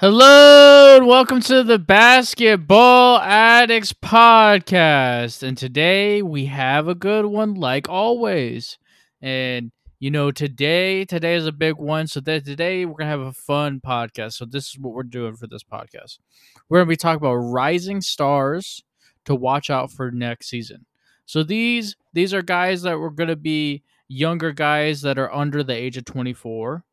Hello and welcome to the Basketball Addicts podcast. And today we have a good one, like always. And you know, today today is a big one. So that today we're gonna have a fun podcast. So this is what we're doing for this podcast. We're gonna be talking about rising stars to watch out for next season. So these these are guys that were gonna be younger guys that are under the age of 24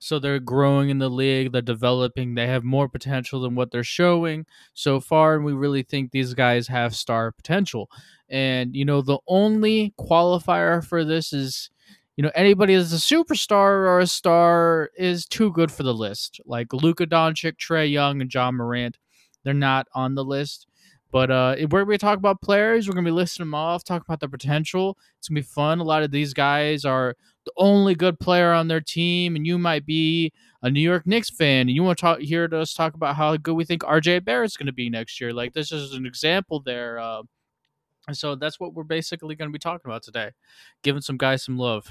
so they're growing in the league, they're developing, they have more potential than what they're showing so far. And we really think these guys have star potential. And, you know, the only qualifier for this is, you know, anybody that's a superstar or a star is too good for the list. Like Luka Doncic, Trae Young, and Ja Morant, they're not on the list. But uh, we're going to talk about players. We're going to be listing them off, talk about their potential. It's going to be fun. A lot of these guys are the only good player on their team, and you might be a New York Knicks fan, and you want to talk, hear us talk about how good we think RJ Barrett's going to be next year. Like this is an example there. Uh, and so that's what we're basically going to be talking about today, giving some guys some love.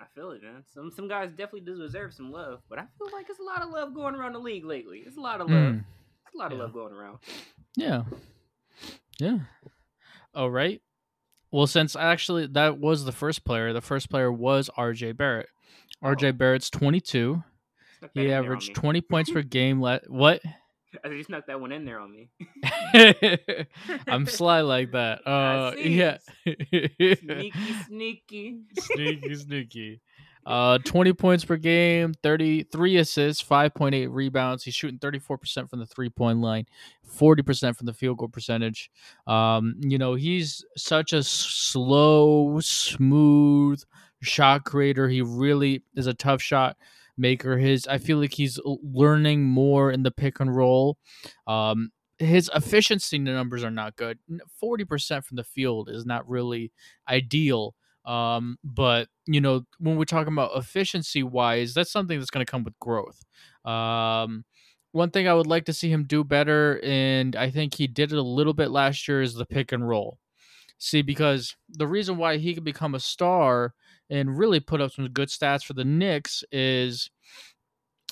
I feel it, man. Some some guys definitely do deserve some love, but I feel like it's a lot of love going around the league lately. It's a lot of love. Mm. It's a lot of yeah. love going around. Yeah. Yeah. All right. Well, since actually that was the first player, the first player was RJ Barrett. RJ oh. Barrett's 22. He averaged 20 points per game. Le- what? I just snuck that one in there on me. I'm sly like that. Uh, yeah. sneaky, sneaky, sneaky, sneaky. Uh, 20 points per game, 33 assists, 5.8 rebounds. He's shooting 34% from the three point line, 40% from the field goal percentage. Um, you know, he's such a slow, smooth shot creator. He really is a tough shot maker. His, I feel like he's learning more in the pick and roll. Um, his efficiency numbers are not good. 40% from the field is not really ideal. Um, but you know, when we're talking about efficiency wise, that's something that's going to come with growth. Um, one thing I would like to see him do better, and I think he did it a little bit last year, is the pick and roll. See, because the reason why he could become a star and really put up some good stats for the Knicks is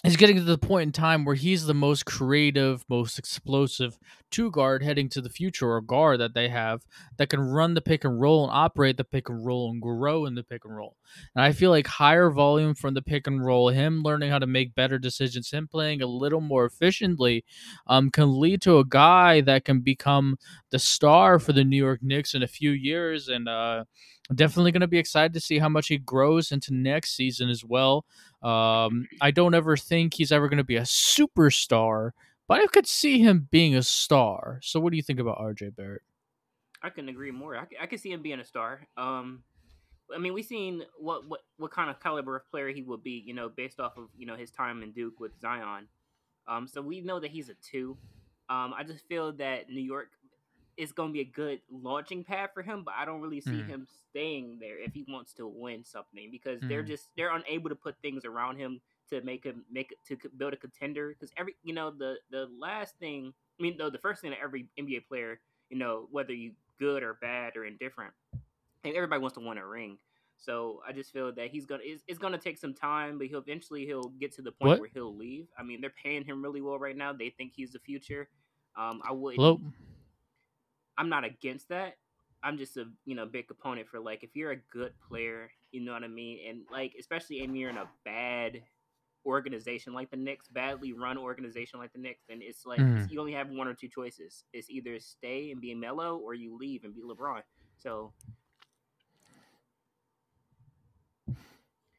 he's getting to the point in time where he's the most creative, most explosive two guard heading to the future or guard that they have that can run the pick and roll and operate the pick and roll and grow in the pick and roll. And I feel like higher volume from the pick and roll, him learning how to make better decisions, him playing a little more efficiently, um, can lead to a guy that can become the star for the New York Knicks in a few years. And uh, definitely going to be excited to see how much he grows into next season as well. Um, I don't ever think he's ever going to be a superstar, but I could see him being a star. So, what do you think about RJ Barrett? I can agree more. I, I can see him being a star. Um, I mean, we've seen what, what what kind of caliber of player he will be, you know, based off of you know his time in Duke with Zion. Um, so we know that he's a two. Um, I just feel that New York is going to be a good launching pad for him, but I don't really see mm. him staying there if he wants to win something because mm. they're just they're unable to put things around him to make him make to build a contender because every you know the the last thing I mean though the first thing that every NBA player you know whether you good or bad or indifferent and everybody wants to win a ring so I just feel that he's gonna it's, it's, gonna take some time but he'll eventually he'll get to the point what? where he'll leave I mean they're paying him really well right now they think he's the future um I would Hello? I'm not against that. I'm just a you know big opponent for like if you're a good player, you know what I mean, and like especially if you're in a bad organization like the Knicks, badly run organization like the Knicks, then it's like Mhm. you only have one or two choices. It's either stay and be mellow or you leave and be LeBron. So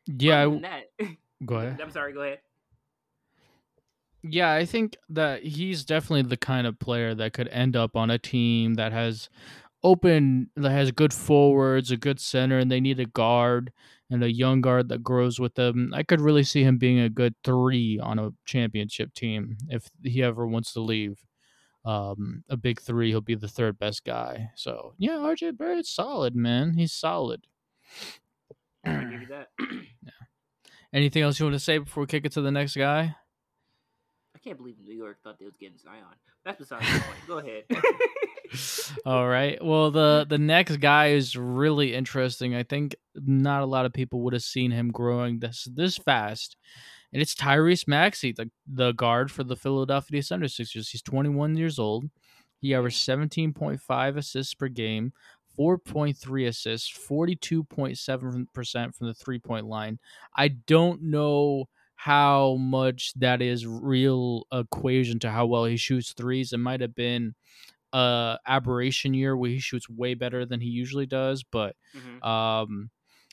Yeah, I- that, go ahead. I'm sorry. Go ahead. Yeah, I think that he's definitely the kind of player that could end up on a team that has open that has good forwards, a good center, and they need a guard and a young guard that grows with them. I could really see him being a good three on a championship team if he ever wants to leave. Um, a big three, he'll be the third best guy. So yeah, RJ Barrett's solid, man. He's solid. I give you that. Anything else you want to say before we kick it to the next guy? I can't believe New York thought they was getting Zion. That's besides the point. Go ahead. All right. Well, the the next guy is really interesting. I think not a lot of people would have seen him growing this this fast. And it's Tyrese Maxey, the the guard for the Philadelphia 76ers. He's 21 years old. He averaged mm. 17.5 assists per game, 4.3 assists, 42.7% from the three-point line. I don't know how much that is real equation to how well he shoots threes. It might have been a aberration year where he shoots way better than he usually does, but Mhm. um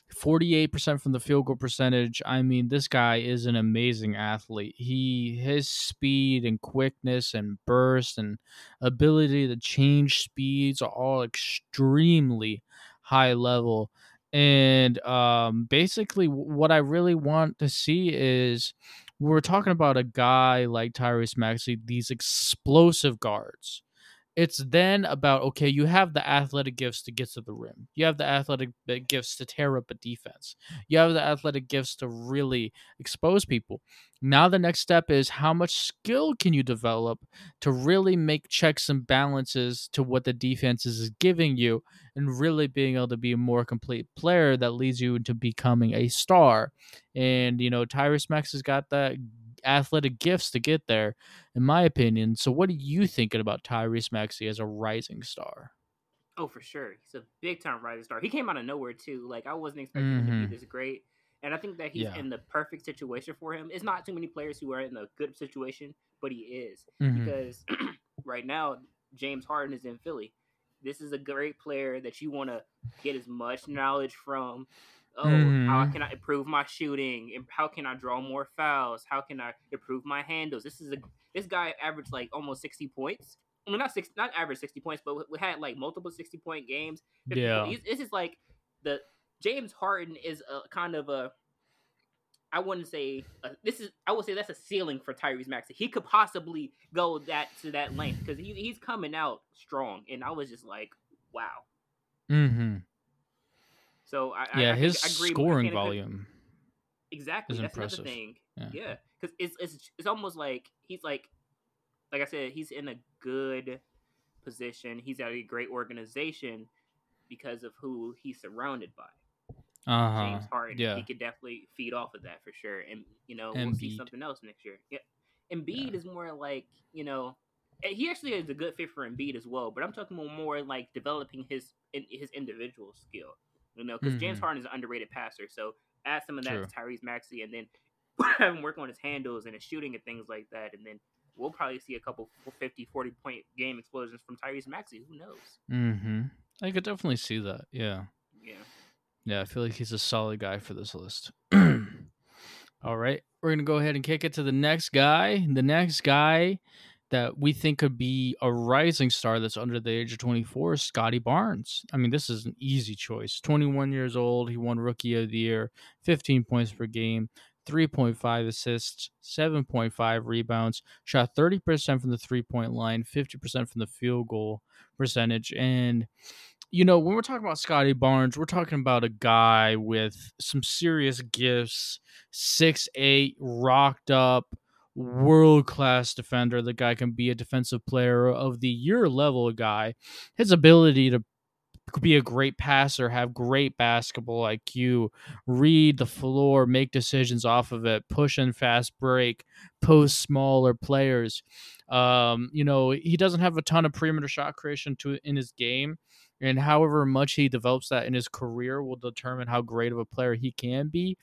48% from the field goal percentage. I mean, this guy is an amazing athlete. He his speed and quickness and burst and ability to change speeds are all extremely high level. And um basically what I really want to see is we're talking about a guy like Tyrese Maxey, these explosive guards it's then about okay you have the athletic gifts to get to the rim. You have the athletic uh, gifts to tear up a defense. You have the athletic gifts to really expose people. Now the next step is how much skill can you develop to really make checks and balances to what the defense is giving you and really being able to be a more complete player that leads you into becoming a star. And you know tyrese Maxey has got that athletic gifts to get there in my opinion. So, what are you thinking about Tyrese Maxey as a rising star? Oh, for sure. He's a big time rising star. He came out of nowhere too. Like I wasn't expecting him to be this great. And I think that he's Yeah. in the perfect situation for him. It's not too many players who are in a good situation, but he is. Mhm. Because right now, James Harden is in Philly. This is a great player that you want to get as much knowledge from. Oh, how Mhm. can I improve my shooting? How can I draw more fouls? How can I improve my handles? This is a this guy averaged like almost sixty points. I mean, not six, not average sixty points, but we- had like multiple sixty point games. Yeah. this is like the James Harden is a kind of a. I wouldn't say uh, this is. I would say that's a ceiling for Tyrese Maxey. He could possibly go that to that length because he, he's coming out strong, and I was just like, wow. Mhm. So I, I- Yeah, I, his I agree. Scoring volume. Exactly. is That's impressive. another thing. Yeah. Yeah, because it's it's it's almost like he's like, like I said, he's in a good position. He's at a great organization because of who he's surrounded by. Uh huh. James Harden. Yeah. He could definitely feed off of that for sure. And you know, we'll see something else next year. Yeah. Embiid Yeah. is more like, you know, eh, he actually is a good fit for Embiid as well, but I'm talking more, more like developing his in, his individual skill. You know, because James Mhm. Harden is an underrated passer. So add some of that True. to Tyrese Maxey and then have him work on his handles and his shooting and things like that. And then we'll probably see a couple 50, 40 point game explosions from Tyrese Maxey. Who knows? Mm-hmm. I could definitely see that. Yeah. Yeah. Yeah, I feel like he's a solid guy for this list. All right. We're going to go ahead and kick it to the next guy. The next guy that we think could be a rising star that's under the age of 24 is Scottie Barnes. I mean, this is an easy choice. 21 years old. He won Rookie of the Year, 15 points per game, 3.5 assists, 7.5 rebounds, shot 30% from the three point line, 50% from the field goal percentage. And you know, when we're talking about Scottie Barnes, we're talking about a guy with some serious gifts, six eight, rocked up, world class defender. The guy can be a defensive player of the year level guy. His ability to be a great passer, have great basketball IQ, read the floor, make decisions off of it, push and fast break, post smaller players. Um, you know, he doesn't have a ton of perimeter shot creation to in his game, and however much he develops that in his career will determine how great of a player he can be.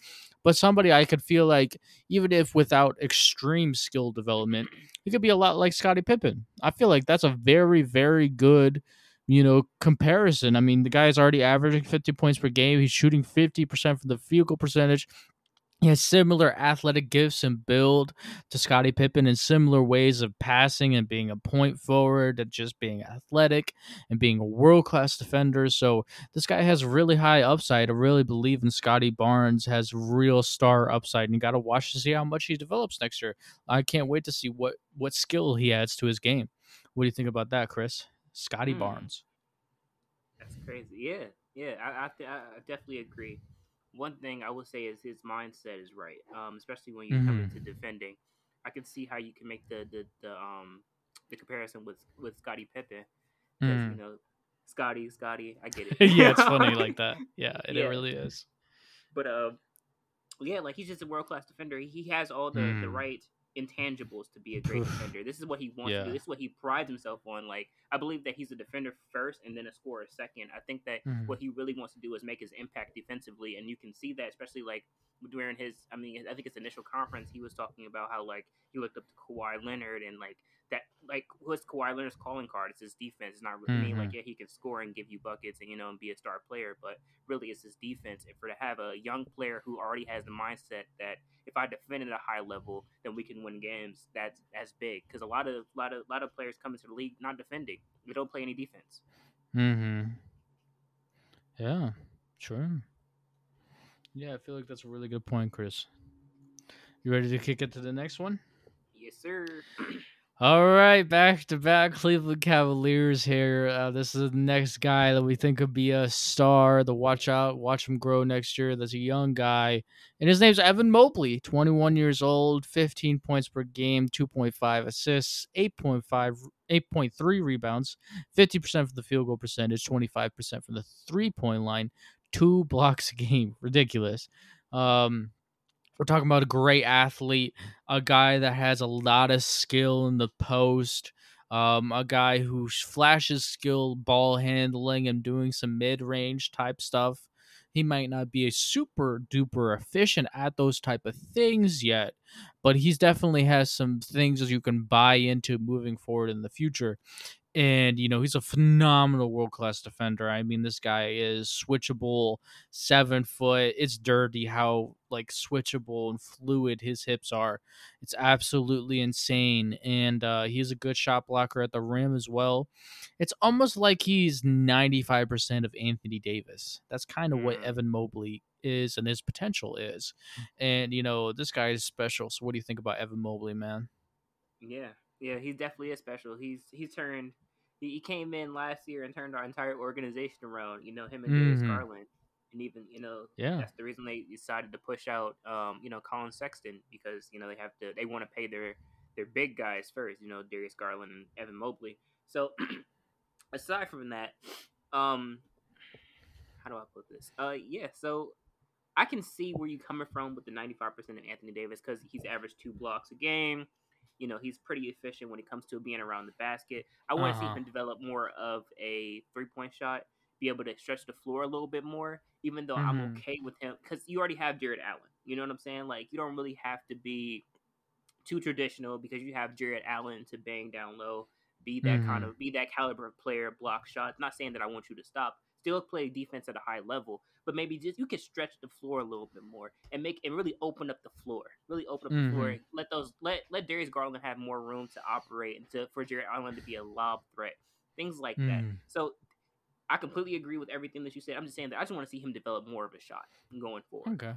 But somebody I could feel like, even if without extreme skill development, he could be a lot like Scottie Pippen. I feel like that's a very, very good, you know, comparison. I mean, the guy is already averaging 50 points per game. He's shooting 50% from the field goal percentage. He has similar athletic gifts and build to Scottie Pippen in similar ways of passing and being a point forward and just being athletic and being a world class defender. So this guy has really high upside. I really believe in Scottie Barnes has real star upside, and you got to watch to see how much he develops next year. I can't wait to see what what skill he adds to his game. What do you think about that, Chris? Scottie Hmm. Barnes. That's crazy. Yeah, yeah, I, I, I definitely agree. One thing I will say is his mindset is right, um, especially when you come Mhm. into defending. I can see how you can make the the, the um the comparison with with Scottie Pippen because Mm. you know Scottie, Scottie, I get it. yeah, it's funny like that. Yeah, it, it really is. But uh, yeah, like he's just a world class defender. He, has all the, the Mm. right intangibles to be a great defender. This is what he wants to do. This is what he prides himself on. Like I believe that he's a defender first and then a scorer second. I think that Mhm. what he really wants to do is make his impact defensively, and you can see that especially like during his. I mean, I think his initial conference, he was talking about how like he looked up to Kawhi Leonard and like that like what's Kawhi Leonard's calling card? It's his defense. It's not really mean like yeah he can score and give you buckets and you know and be a star player, but really it's his defense. And for to have a young player who already has the mindset that if I defend at a high level, then we can win games. That's that's big because a lot of lot of a lot of players come into the league not defending. They don't play any defense. Mm-hmm. Yeah, sure. Yeah, I feel like that's a really good point, Chris. You ready to kick it to the next one? Yes, sir. All right, back to back Cleveland Cavaliers here. Uh, this is the next guy that we think could be a star. The watch out, watch him grow next year. That's a young guy, and his name's Evan Mobley. Twenty one years old, fifteen points per game, two point five assists, 8.5, 8.3 rebounds, fifty percent from the field goal percentage, twenty five percent from the three point line, two blocks a game. Ridiculous. Um, we're talking about a great athlete, a guy that has a lot of skill in the post, um, a guy who flashes skill ball handling and doing some mid range type stuff. He might not be a super duper efficient at those type of things yet, but he's definitely has some things that you can buy into moving forward in the future. And you know he's a phenomenal world class defender. I mean, this guy is switchable, seven foot. It's dirty how like switchable and fluid his hips are. It's absolutely insane, and uh, he's a good shot blocker at the rim as well. It's almost like he's ninety five percent of Anthony Davis. That's kind of what Mm. Evan Mobley is and his potential is. And you know this guy is special. So what do you think about Evan Mobley, man? Yeah, yeah, he definitely is special. He's he's turned. He, he came in last year and turned our entire organization around. You know him and Darius Mhm. Garland, and even you know Yeah. that's the reason they decided to push out um you know Collin Sexton because you know they have to they want to pay their their big guys first. You know Darius Garland and Evan Mobley. So aside from that, um, how do I put this? Uh, yeah, so. I can see where you're coming from with the 95% of Anthony Davis because he's averaged two blocks a game. You know, he's pretty efficient when it comes to being around the basket. I want to Uh-huh. see him develop more of a three point shot, be able to stretch the floor a little bit more, even though I'm Mhm. okay with him because you already have Jarrett Allen. You know what I'm saying? Like, you don't really have to be too traditional because you have Jarrett Allen to bang down low, be that kind Mhm. of be that caliber of player, block shots. Not saying that I want you to stop, still play defense at a high level, but maybe just you can stretch the floor a little bit more and make and really open up the floor. Really open up the floor. Let those let let Darius Garland have more room to operate and to for Jarrett Allen to be a lob threat. Things like that. Mm. So I completely agree with everything that you said. I'm just saying that I just want to see him develop more of a shot going forward. Okay.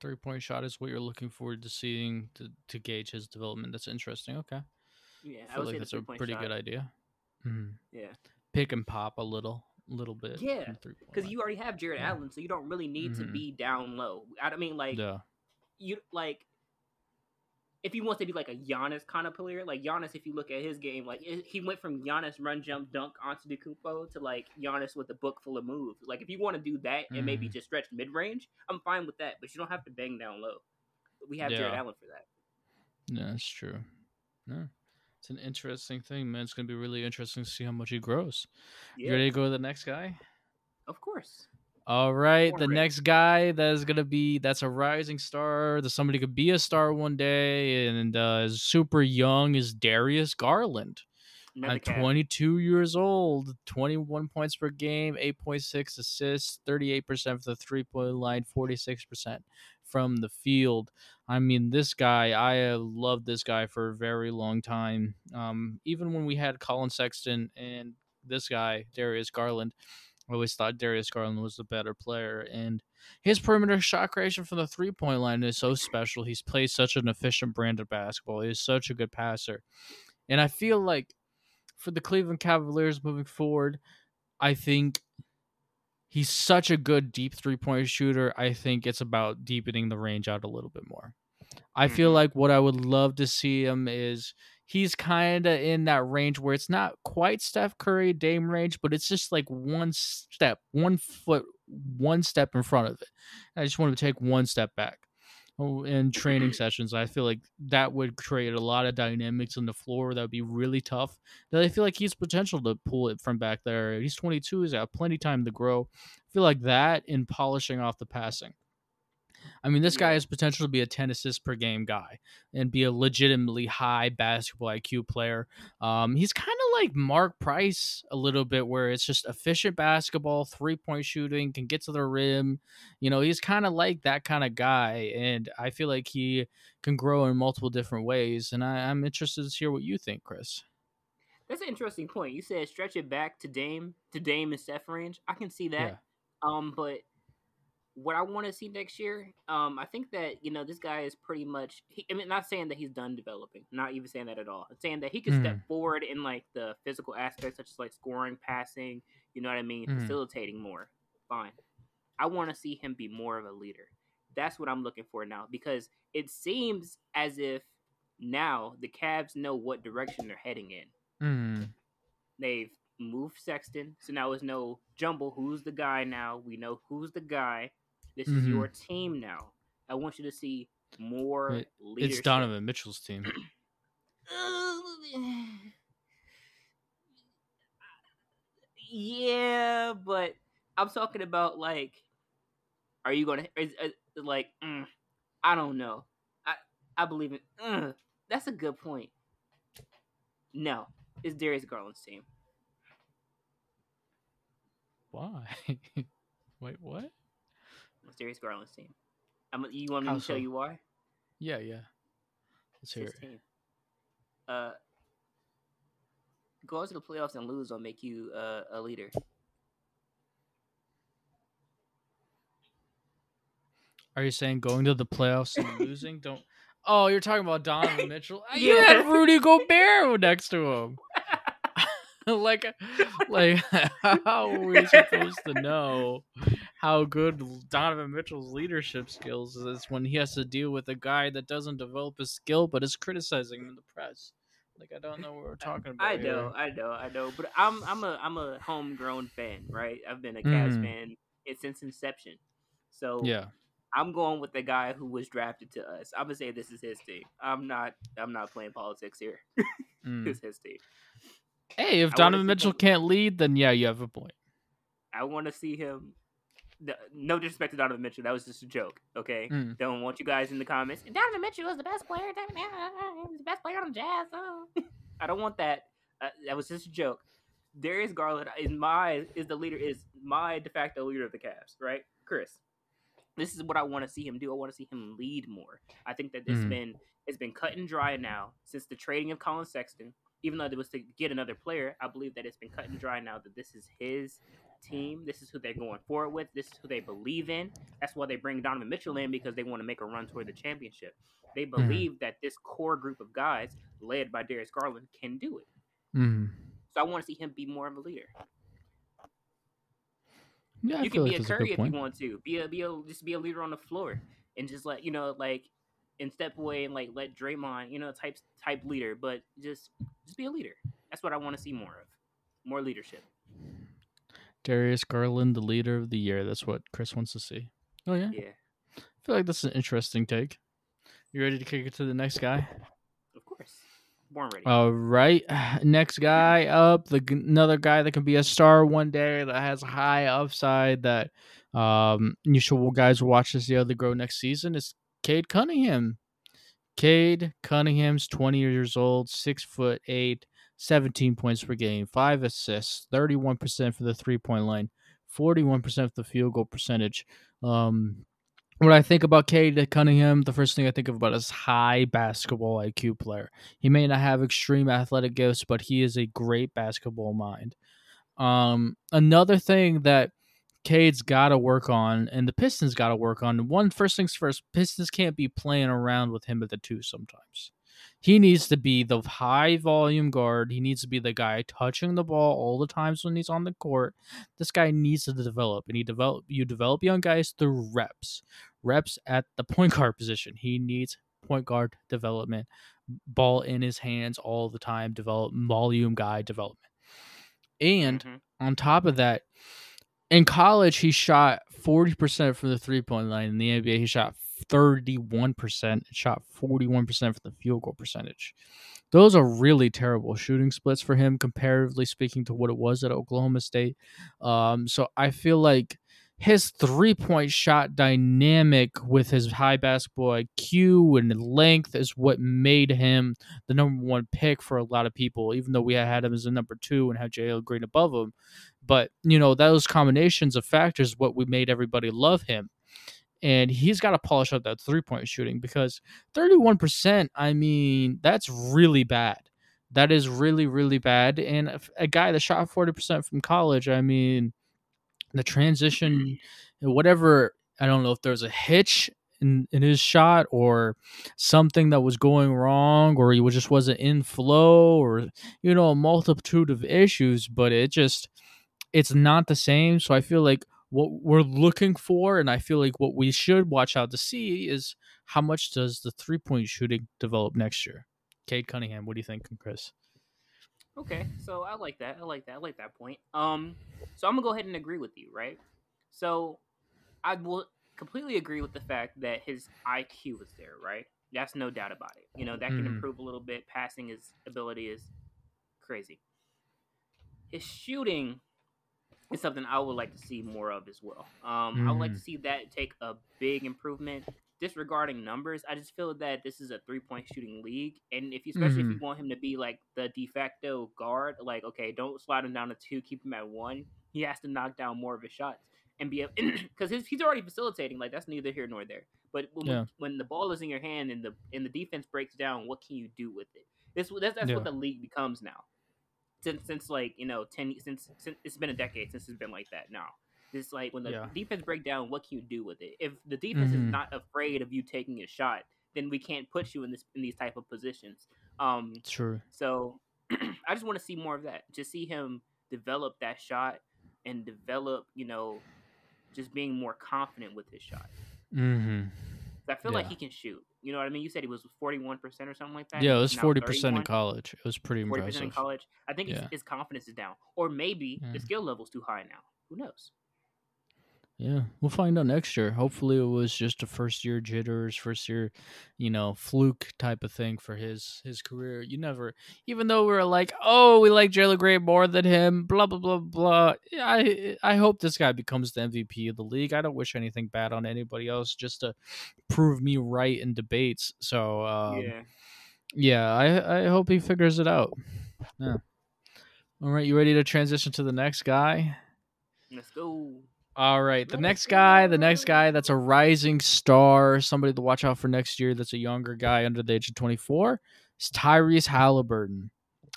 Three point shot is what you're looking forward to seeing to, to gauge his development. That's interesting. Okay. Yeah, I I feel like that's a pretty shot. good idea. Mhm. Yeah. Pick and pop a little, little bit. Yeah, Because you already have Jarrett Yeah. Allen, so you don't really need to Mhm. be down low. I mean, like yeah. you like if he wants to be like a Giannis kind of player, like Giannis, if you look at his game, like it, he went from Giannis run jump dunk onto the Kupo to like Giannis with a book full of moves. Like if you want to do that and maybe Mhm. just stretch mid range, I'm fine with that. But you don't have to bang down low. We have Jarrett Allen for that. Yeah, that's true. Yeah. It's an interesting thing, man. It's gonna be really interesting to see how much he grows. Yeah, You ready to go to the next guy? of course. All right, the next guy that is gonna be that's a rising star. That somebody could be a star one day, and uh, is super young is Darius Garland. At 22 years old, 21 points per game, 8.6 assists, 38% for the three point line, 46% from the field. I mean, this guy, I have loved this guy for a very long time. Um, even when we had Collin Sexton and this guy, Darius Garland, I always thought Darius Garland was the better player. And his perimeter shot creation from the three point line is so special. He's played such an efficient brand of basketball. He's such a good passer. And I feel like for the Cleveland Cavaliers moving forward, I think he's such a good deep three point shooter. I think it's about deepening the range out a little bit more. I feel Mhm. like what I would love to see him is he's kind of in that range where it's not quite Steph Curry Dame range, but it's just like one step, one foot, one step in front of it. I just want to take one step back. Oh, in training sessions, I feel like that would create a lot of dynamics on the floor that would be really tough. That I feel like he's potential to pull it from back there. He's 22, he's got plenty of time to grow. I feel like that in polishing off the passing. I mean, this guy has potential to be a 10 assists per game guy and be a legitimately high basketball IQ player. Um, he's kind of like Mark Price a little bit, where it's just efficient basketball, three point shooting, can get to the rim. You know, he's kind of like that kind of guy. And I feel like he can grow in multiple different ways. And I, I'm interested to hear what you think, Chris. That's an interesting point. You said stretch it back to Dame to Dame and Steph range. I can see that. Yeah. Um, but what I want to see next year, um, I think that you know this guy is pretty much. He, I mean, not saying that he's done developing. Not even saying that at all. I'm saying that he can step forward in like the physical aspects, such as like scoring, passing. You know what I mean? Mhm. Facilitating more. Fine. I want to see him be more of a leader. That's what I'm looking for now because it seems as if now the Cavs know what direction they're heading in. Mm. They've moved Sexton, so now it's no jumble. Who's the guy now? We know who's the guy. This is Mhm. your team now. I want you to see more It- leadership. It's Donovan Mitchell's team. yeah, but I'm talking about like, are you gonna is, uh, like? mm, I don't know. I I believe in. Uh, that's a good point. No, it's Darius Garland's team. Why? Wait, what? It's Darius Garland's team. I'm, you want me How to tell so? you why? Yeah, yeah. Let's hear it. Uh, going to the playoffs and lose will make you uh, a leader. Are you saying going to the playoffs and losing? Don't. Oh, you're talking about Donovan Mitchell. You Yeah. had Rudy Gobert next to him. like, like, how are we supposed to know how good Donovan Mitchell's leadership skills is when he has to deal with a guy that doesn't develop his skill but is criticizing him in the press? Like, I don't know what we're talking about. I know, here. I know, I know. But I'm I'm a I'm a homegrown fan, right? I've been a Cavs Mm. fan since inception. So Yeah. I'm going with the guy who was drafted to us. I'm gonna say this is his team. I'm not I'm not playing politics here. Mm. It's his team. Hey, if I Donovan Mitchell him- can't lead, then yeah, you have a point. I want to see him. No disrespect to Donovan Mitchell, that was just a joke. Okay, Mm. don't want you guys in the comments. Donovan Mitchell is the best player. He's the best player on the Jazz. oh." I don't want that. Uh, that was just a joke. Darius Garland is my is the leader is my de facto leader of the Cavs. Right, Chris. This is what I want to see him do. I want to see him lead more. I think that it's Mhm. been it's been cut and dry now since the trading of Collin Sexton. Even though it was to get another player, I believe that it's been cut and dry now that this is his team. This is who they're going forward with. This is who they believe in. That's why they bring Donovan Mitchell in because they want to make a run toward the championship. They believe that this core group of guys, led by Darius Garland, can do it. Mm. So I want to see him be more of a leader. Yeah, I you can be a that's a Curry good if point. you want to. Be a be a just be a leader on the floor and just let you know like and step away and like let Draymond, you know, type type leader, but just just be a leader. That's what I want to see more of. More leadership. Darius Garland, the leader of the year. That's what Chris wants to see. Oh yeah, Yeah, I feel like that's an interesting take. You ready to kick it to the next guy? of course. Born ready. All right, next guy up, the another guy that can be a star one day that has high upside that um you should guys watch to see how they grow next season is Cade Cunningham. Cade Cunningham's 20 years old, six foot eight, 17 points per game, five assists, 31% for the three point line, 41% for the field goal percentage. Um, when I think about Cade Cunningham, the first thing I think about is high basketball IQ player. He may not have extreme athletic gifts, but he is a great basketball mind. Um, another thing that Cade's got to work on, and the Pistons got to work on. One first things first, Pistons can't be playing around with him at the two sometimes. He needs to be the high volume guard. He needs to be the guy touching the ball all the times when he's on the court. This guy needs to develop, and he develop. You develop young guys through reps, reps at the point guard position. He needs point guard development, ball in his hands all the time. Develop volume guy development, and mm-hmm. on top of that in college, he shot 40% from the three point line. In the NBA, he shot 31%, shot 41% for the field goal percentage. Those are really terrible shooting splits for him, comparatively speaking to what it was at Oklahoma State. Um, so I feel like his three point shot dynamic with his high basketball IQ and length is what made him the number one pick for a lot of people, even though we had him as a number two and had Jalen Green above him. But, you know, those combinations of factors what we made everybody love him. And he's got to polish up that three point shooting because 31%, I mean, that's really bad. That is really, really bad. And a guy that shot 40% from college, I mean, the transition, whatever. I don't know if there's a hitch in, in his shot or something that was going wrong or he just wasn't in flow or you know a multitude of issues but it just it's not the same so i feel like what we're looking for and i feel like what we should watch out to see is how much does the three point shooting develop next year Cade Cunningham what do you think Chris Okay, so I like that. I like that. I like that point. Um, so I'm gonna go ahead and agree with you, right? So I will completely agree with the fact that his IQ was there, right? That's no doubt about it. You know that can mm. improve a little bit. Passing his ability is crazy. His shooting is something I would like to see more of as well. Um, mm. I would like to mm. see that take a big improvement disregarding numbers, I just feel that this is a three point shooting league, and if you, especially mm-hmm. if you mm-hmm. want him to be like the de facto guard, like okay, don't slide him down to two, keep him at one. He has to knock down more of his shots and be because he's already facilitating. Like that's neither here nor there. But when, yeah. when the ball is in your hand and the and the defense breaks down, what can you do with it? This that's, that's yeah. what the league becomes now. Since since like you know ten since, since it's been a decade since it's been like that now. It's like when the yeah. defense break down, what can you do with it? If the defense mm-hmm. is not afraid of you taking a shot, then we can't put you in this in these type of positions. Um, True. So I just want to see more of that. Just see him develop that shot and develop, you know, just being more confident with his shot. Mm-hmm. I feel yeah. like he can shoot. You know what I mean? You said he was forty one percent or something like that. Yeah, it was forty percent in college. It was pretty impressive. Forty percent in college. I think yeah. his, his, confidence is down, or maybe the skill level's too high now. Who knows? Yeah, we'll find out next year. Hopefully, it was just a first year jitters, first year, you know, fluke type of thing for his his career. You never, even though we are like, oh, we like Jalen Gray more than him, blah blah blah blah. I I hope this guy becomes the MVP of the league. I don't wish anything bad on anybody else, just to prove me right in debates. So um, yeah, yeah, I I hope he figures it out. Yeah. All right, you ready to transition to the next guy? Let's go. All right, the next guy, the next guy that's a rising star, somebody to watch out for next year. That's a younger guy under the age of twenty four. Is Tyrese Halliburton,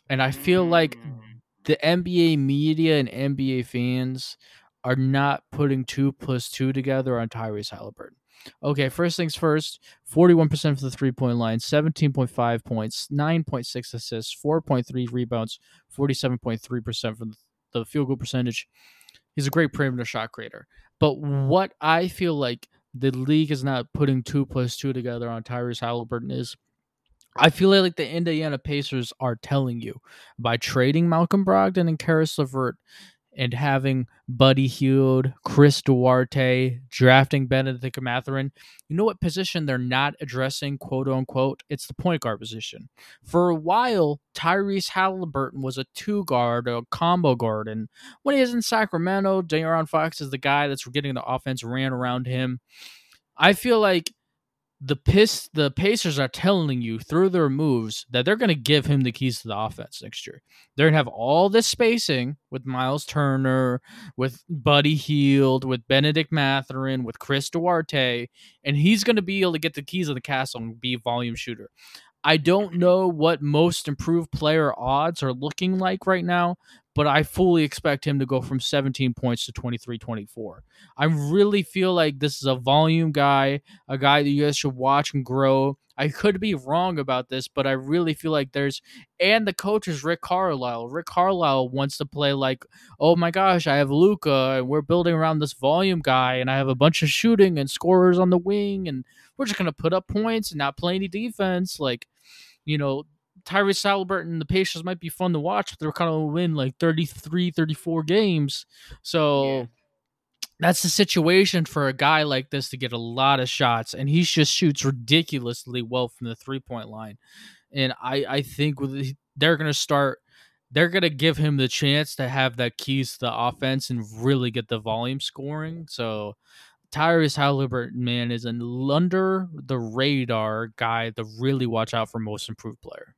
and I feel like mm. the NBA media and NBA fans are not putting two plus two together on Tyrese Halliburton. Okay, first things first 41% for the three point line, 17.5 points, 9.6 assists, 4.3 rebounds, 47.3% for the field goal percentage. He's a great perimeter shot creator. But what I feel like the league is not putting two plus two together on Tyrese Halliburton is I feel like the Indiana Pacers are telling you by trading Malcolm Brogdon and Caris LeVert and having Buddy Hield, Chris Duarte, drafting Benedict Mathurin, you know what position they're not addressing, quote unquote? It's the point guard position. For a while, Tyrese Halliburton was a two guard, a combo guard. And when he was in Sacramento, De'Aaron Fox is the guy that's getting the offense ran around him. I feel like the piss the Pacers are telling you through their moves that they're going to give him the keys to the offense next year. They're going to have all this spacing with Miles Turner, with Buddy Hield, with Benedict Mathurin, with Chris Duarte, and he's going to be able to get the keys of the castle and be a volume shooter. I don't know what most improved player odds are looking like right now, but I fully expect him to go from 17 points to 23 24. I really feel like this is a volume guy, a guy that you guys should watch and grow. I could be wrong about this, but I really feel like there's and the coach is Rick Carlisle. Rick Carlisle wants to play like, oh my gosh, I have Luka and we're building around this volume guy and I have a bunch of shooting and scorers on the wing and we're just gonna put up points and not play any defense. Like, you know, Tyrese Halliburton and the Pacers might be fun to watch, but they're kind of win like 33, 34 games. So yeah. that's the situation for a guy like this to get a lot of shots, and he just shoots ridiculously well from the three point line. And I, I think with they're gonna start they're going to give him the chance to have that keys to the offense and really get the volume scoring. So Tyrese Halliburton, man, is an under the radar guy to really watch out for most improved player.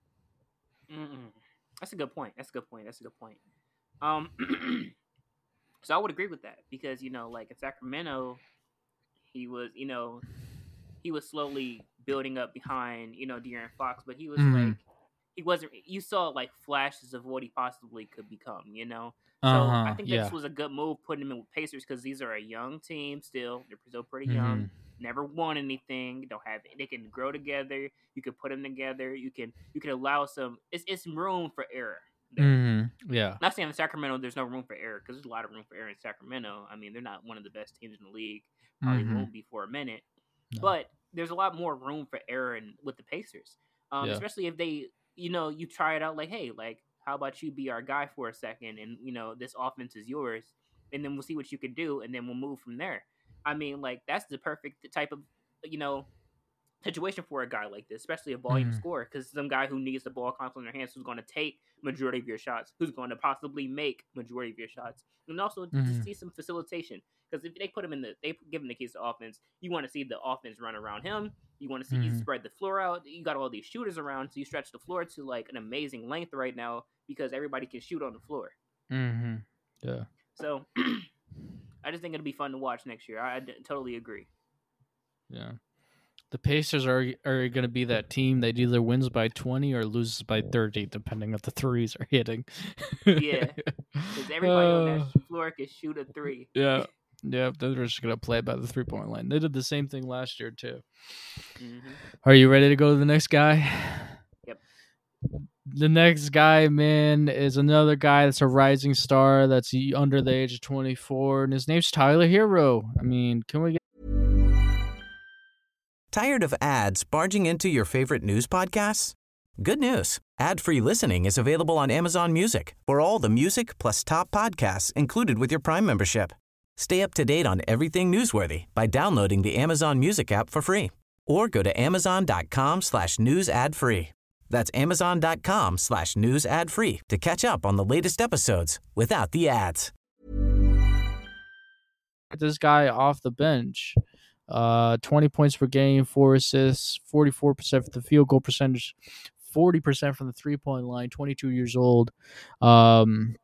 Mm-mm. That's a good point. That's a good point. That's a good point. Um, so I would agree with that because you know, like in Sacramento, he was, you know, he was slowly building up behind, you know, De'Aaron Fox, but he was mm-hmm. like, he wasn't. You saw like flashes of what he possibly could become, you know. So uh-huh, I think yeah. this was a good move putting him in with Pacers because these are a young team still. They're still pretty mm-hmm. young never won anything. Don't have they can grow together. You can put them together. You can you can allow some. It's it's room for error. Mm-hmm. Yeah. Not saying in Sacramento there's no room for error because there's a lot of room for error in Sacramento. I mean they're not one of the best teams in the league. Probably mm-hmm. won't be for a minute. No. But there's a lot more room for error in, with the Pacers, um, yeah. especially if they you know you try it out like hey like how about you be our guy for a second and you know this offense is yours and then we'll see what you can do and then we'll move from there. I mean, like that's the perfect type of you know situation for a guy like this, especially a volume mm. scorer, because some guy who needs the ball constantly in their hands, who's going to take majority of your shots, who's going to possibly make majority of your shots, and also mm. to mm-hmm. see some facilitation. Because if they put him in the, they give him the keys to offense. You want to see the offense run around him. You want to see mm. you mm-hmm. spread the floor out. You got all these shooters around, so you stretch the floor to like an amazing length right now because everybody can shoot on the floor. Mm-hmm. Yeah. So I just think it'll be fun to watch next year. I, I totally agree. Yeah. The Pacers are are going to be that team that either wins by 20 or loses by 30, depending on the threes are hitting. yeah. Because everybody uh, on that uh. floor can shoot a three. Yeah. Yeah, they're just going to play by the three point line. They did the same thing last year, too. Mm-hmm. Are you ready to go to the next guy? Yep the next guy, man, is another guy that's a rising star that's under the age of 24, and his name's Tyler Herro. I mean, can we get. Tired of ads barging into your favorite news podcasts? Good news. Ad-free listening is available on Amazon Music for all the music plus top podcasts included with your Prime membership. Stay up to date on everything newsworthy by downloading the Amazon Music app for free or go to amazon.com slash news ad free. That's amazon.com slash news ad free to catch up on the latest episodes without the ads. This guy off the bench, uh, 20 points per game, four assists, 44% for the field goal percentage, 40% from the three point line, 22 years old. Um,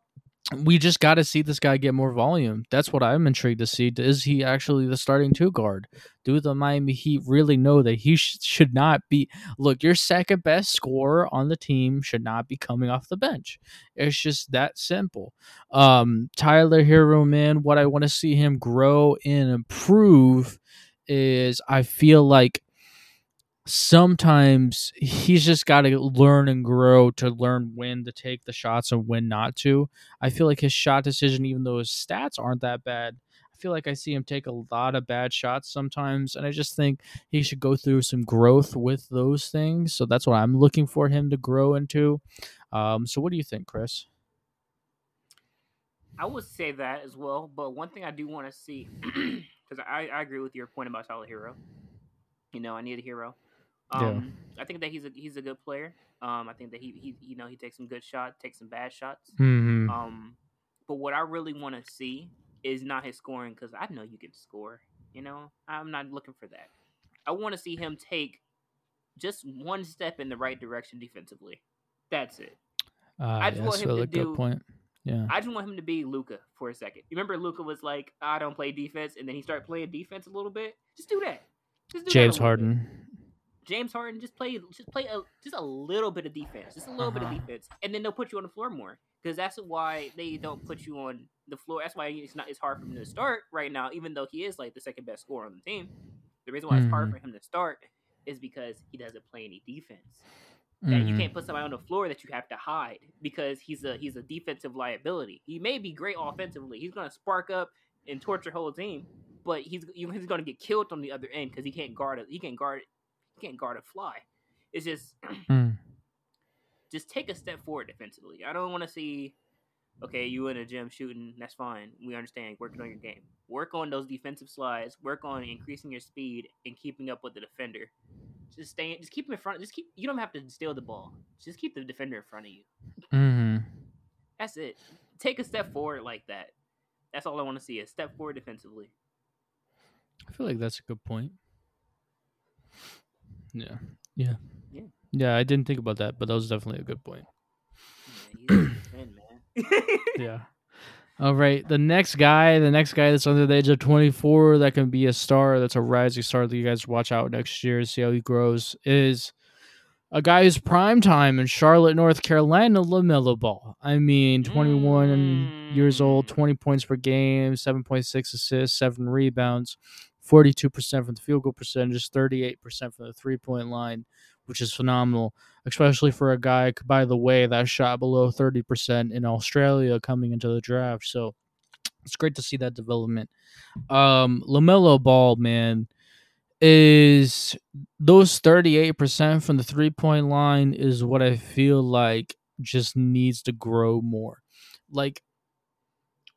we just got to see this guy get more volume. That's what I'm intrigued to see. Is he actually the starting two guard? Do the Miami Heat really know that he sh- should not be? Look, your second best scorer on the team should not be coming off the bench. It's just that simple. Um, Tyler Herro, man, what I want to see him grow and improve is I feel like sometimes he's just got to learn and grow to learn when to take the shots and when not to. I feel like his shot decision, even though his stats aren't that bad, I feel like I see him take a lot of bad shots sometimes. And I just think he should go through some growth with those things. So that's what I'm looking for him to grow into. Um, so what do you think, Chris? I would say that as well. But one thing I do want to see, because I, I agree with your point about Tyler Herro. You know, I need a hero. Um, yeah. I think that he's a he's a good player. Um, I think that he he you know he takes some good shots, takes some bad shots. Mm-hmm. Um, but what I really want to see is not his scoring because I know you can score. You know, I'm not looking for that. I want to see him take just one step in the right direction defensively. That's it. Uh, I just want him really to do. Point. Yeah. I just want him to be Luka for a second. You remember Luka was like, "I don't play defense," and then he started playing defense a little bit. Just do that. Just do James Harden. Bit. James Harden just play just play a just a little bit of defense, just a little uh-huh. bit of uh-huh. defense, and then they'll put you on the floor more because that's why they don't put you on the floor. That's why it's not it's hard for him to start right now, even though he is like the second best scorer on the team. The reason why mm-hmm. it's hard mm-hmm. for him to start is because he doesn't play any defense. Mm-hmm. That you can't put somebody on the floor that you have to hide because he's a he's a defensive liability. He may be great offensively. He's going to spark up and torture whole team, but he's he's going to get killed on the other end because he can't guard it. He can't guard he can't guard a fly. It's just mm. just take a step forward defensively. I don't want to see okay, you in a gym shooting, that's fine. We understand working on your game. Work on those defensive slides. Work on increasing your speed and keeping up with the defender. Just stay, just keep him in front. Just keep. You don't have to steal the ball. Just keep the defender in front of you. Mm-hmm. That's it. Take a step forward like that. That's all I want to see. A step forward defensively. I feel like that's a good point. Yeah. Yeah. Yeah. Yeah, I didn't think about that, but that was definitely a good point. Yeah, yeah. All right. The next guy, the next guy that's under the age of 24 that can be a star, that's a rising star that you guys watch out next year, see how he grows, is a guy who's prime time in Charlotte, North Carolina, LaMelo Ball. I mean, 21 mm. years old, 20 points per game, 7.6 assists, 7 rebounds, 42% from the field goal percentage, 38% from the three point line which is phenomenal, especially for a guy, by the way, that shot below 30% in Australia coming into the draft. So it's great to see that development. Um, LaMelo Ball, man, is those 38% from the three point line is what I feel like just needs to grow more. Like,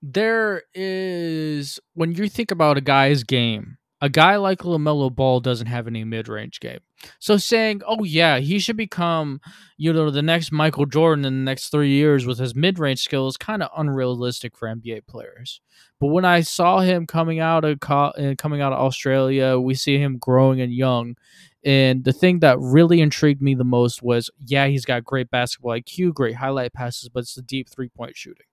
there is, when you think about a guy's game, a guy like LaMelo Ball doesn't have any mid range game. So saying, oh, yeah, he should become, you know, the next Michael Jordan in the next three years with his mid range skill is kind of unrealistic for NBA players. But when I saw him coming out of uh, coming out of Australia, we see him growing and young. And the thing that really intrigued me the most was, yeah, he's got great basketball IQ, great highlight passes, but it's the deep three point shooting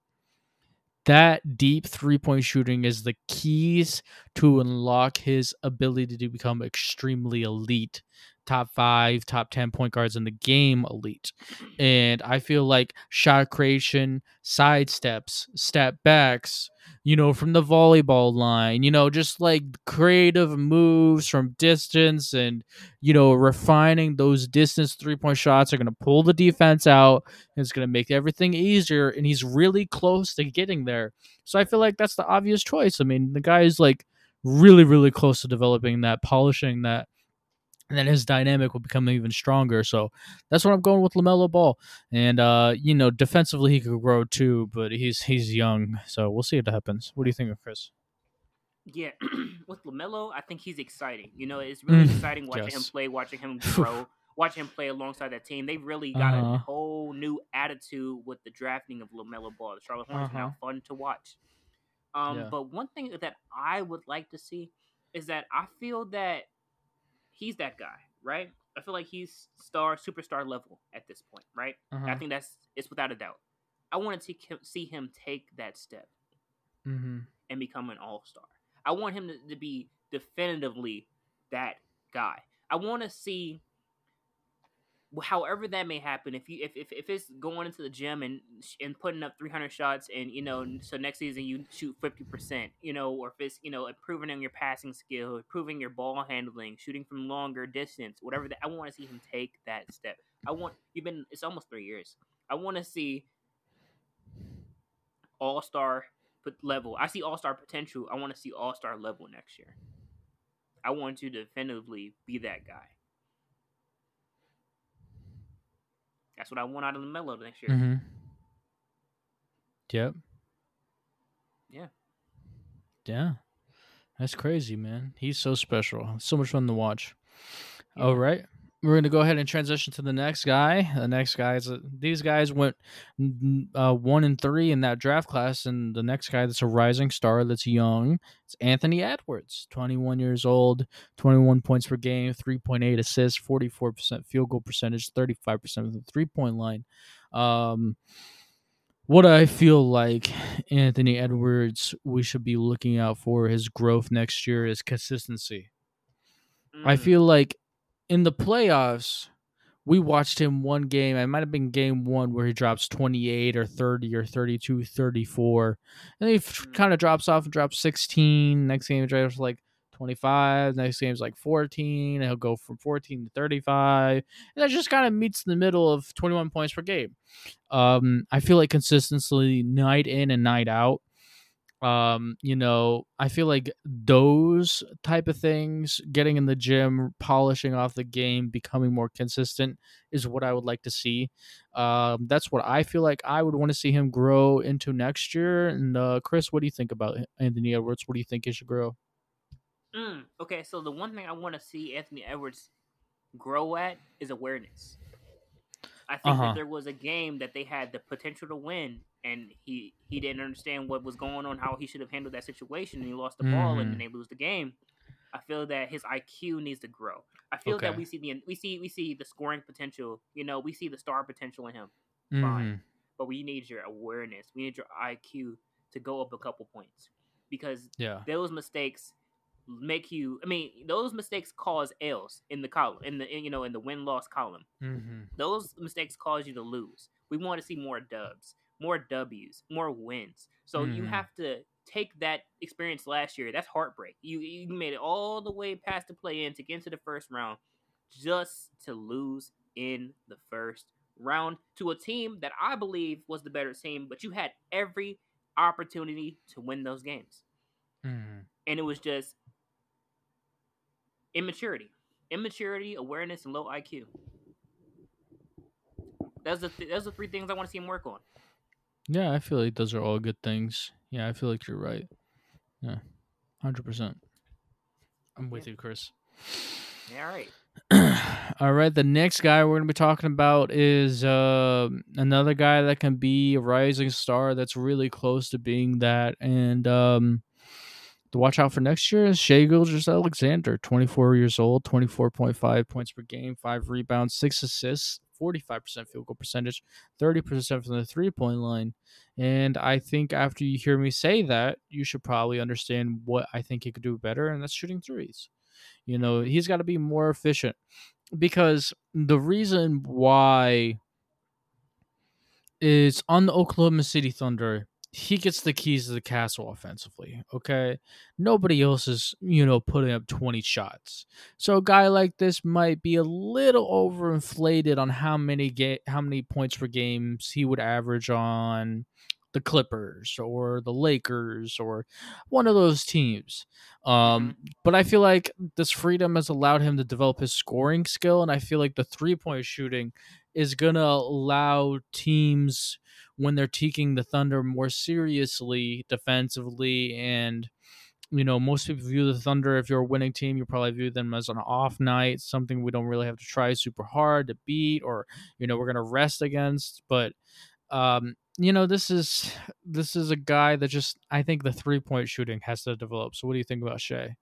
that deep three point shooting is the keys to unlock his ability to become extremely elite top five, top 10 point guards in the game elite. And I feel like shot creation, side steps, step backs, you know, from the volleyball line, you know, just like creative moves from distance and, you know, refining those distance three point shots are going to pull the defense out. And it's going to make everything easier. And he's really close to getting there. So I feel like that's the obvious choice. I mean, the guy is like really, really close to developing that, polishing that and then his dynamic will become even stronger. So that's what I'm going with Lamelo Ball. And uh, you know, defensively he could grow too, but he's he's young, so we'll see what happens. What do you think of Chris? Yeah, with Lamelo, I think he's exciting. You know, it's really mm, exciting watching yes. him play, watching him grow, watching him play alongside that team. They've really got uh-huh. a whole new attitude with the drafting of Lamelo Ball. The Charlotte Hornets uh-huh. now fun to watch. Um, yeah. but one thing that I would like to see is that I feel that he's that guy, right? I feel like he's star, superstar level at this point, right? Uh-huh. I think that's it's without a doubt. I want to see him take that step mm-hmm. and become an all star. I want him to, to be definitively that guy. I want to see however that may happen, if you if, if, if it's going into the gym and and putting up 300 shots and you know so next season you shoot 50 percent, you know, or if it's you know improving on your passing skill, improving your ball handling, shooting from longer distance, whatever that I want to see him take that step. I want you've been it's almost three years. I want to see all star level. I see all star potential. I want to see all star level next year. I want to definitively be that guy. That's what I want out of LaMelo next year. Mm-hmm. Yep. Yeah. Yeah. That's crazy, man. He's so special. So much fun to watch. Yeah. All right. We're going to go ahead and transition to the next guy. The next guys, these guys went uh, one and three in that draft class, and the next guy that's a rising star that's young, it's Anthony Edwards, 21 years old, 21 points per game, 3.8 assists, 44% field goal percentage, 35% of the three point line. Um, what I feel like Anthony Edwards, we should be looking out for his growth next year is consistency. I Mm, feel like in the playoffs, we watched him one game. It might have been game one where he drops 28 or 30 or 32, 34. And then he f- Mm. kind of drops off and drops 16. Next game, he drops like 25. Next game's like 14. And he'll go from 14 to 35. And that just kind of meets in the middle of 21 points per game. Um, I feel like consistently, night in and night out um you know i feel like those type of things getting in the gym polishing off the game becoming more consistent is what i would like to see um that's what i feel like i would want to see him grow into next year and uh chris what do you think about anthony edwards what do you think he should grow mm. Okay, so the one thing I want to see Anthony Edwards grow at is awareness. I think Uh-huh. that there was a game that they had the potential to win, and he he didn't understand what was going on, how he should have handled that situation, and he lost the ball, and then they lose the game. I feel that his IQ needs to grow. I feel that we see the we see we see the scoring potential. You know, we see the star potential in him, Mhm. Fine. but we need your awareness. We need your IQ to go up a couple points because yeah those mistakes make you. I mean, those mistakes cause L's in the column, in the in, you know in the win loss column. mm-hmm. Those mistakes cause you to lose. We want to see more dubs, more W's, more wins. So you Mhm. have to take that experience last year. That's heartbreak. You you made it all the way past the play in to get into the first round, just to lose in the first round to a team that I believe was the better team, but you had every opportunity to win those games Mm-hmm. and it was just immaturity, immaturity, awareness, and low IQ. That's the th- those the three things I want to see him work on. yeah i feel like those are all good things yeah i feel like you're right yeah 100% i'm with Yeah. you chris Yeah, all right. All right, the next guy we're going to be talking about is uh, another guy that can be a rising star that's really close to being that. And um, to watch out for next year is Shai Gilgeous-Alexander, 24 years old, 24.5 points per game, five rebounds, six assists, 45% field goal percentage, 30% from the three point line. And I think after you hear me say that, you should probably understand what I think he could do better, and that's shooting threes. You know, he's got to be more efficient because the reason why is on the Oklahoma City Thunder, he gets the keys to the castle offensively. Okay. Nobody else is, you know, putting up 20 shots. So a guy like this might be a little overinflated on how many ga- how many points per games he would average on the Clippers or the Lakers or one of those teams. Um, but I feel like this freedom has allowed him to develop his scoring skill, and I feel like the three point shooting is gonna allow teams when they're taking the Thunder more seriously defensively and you know, most people view the Thunder, if you're a winning team, you probably view them as an off night, something we don't really have to try super hard to beat or, you know, we're going to rest against. But, um, you know, this is this is a guy that just I think the three point shooting has to develop. So what do you think about Shai?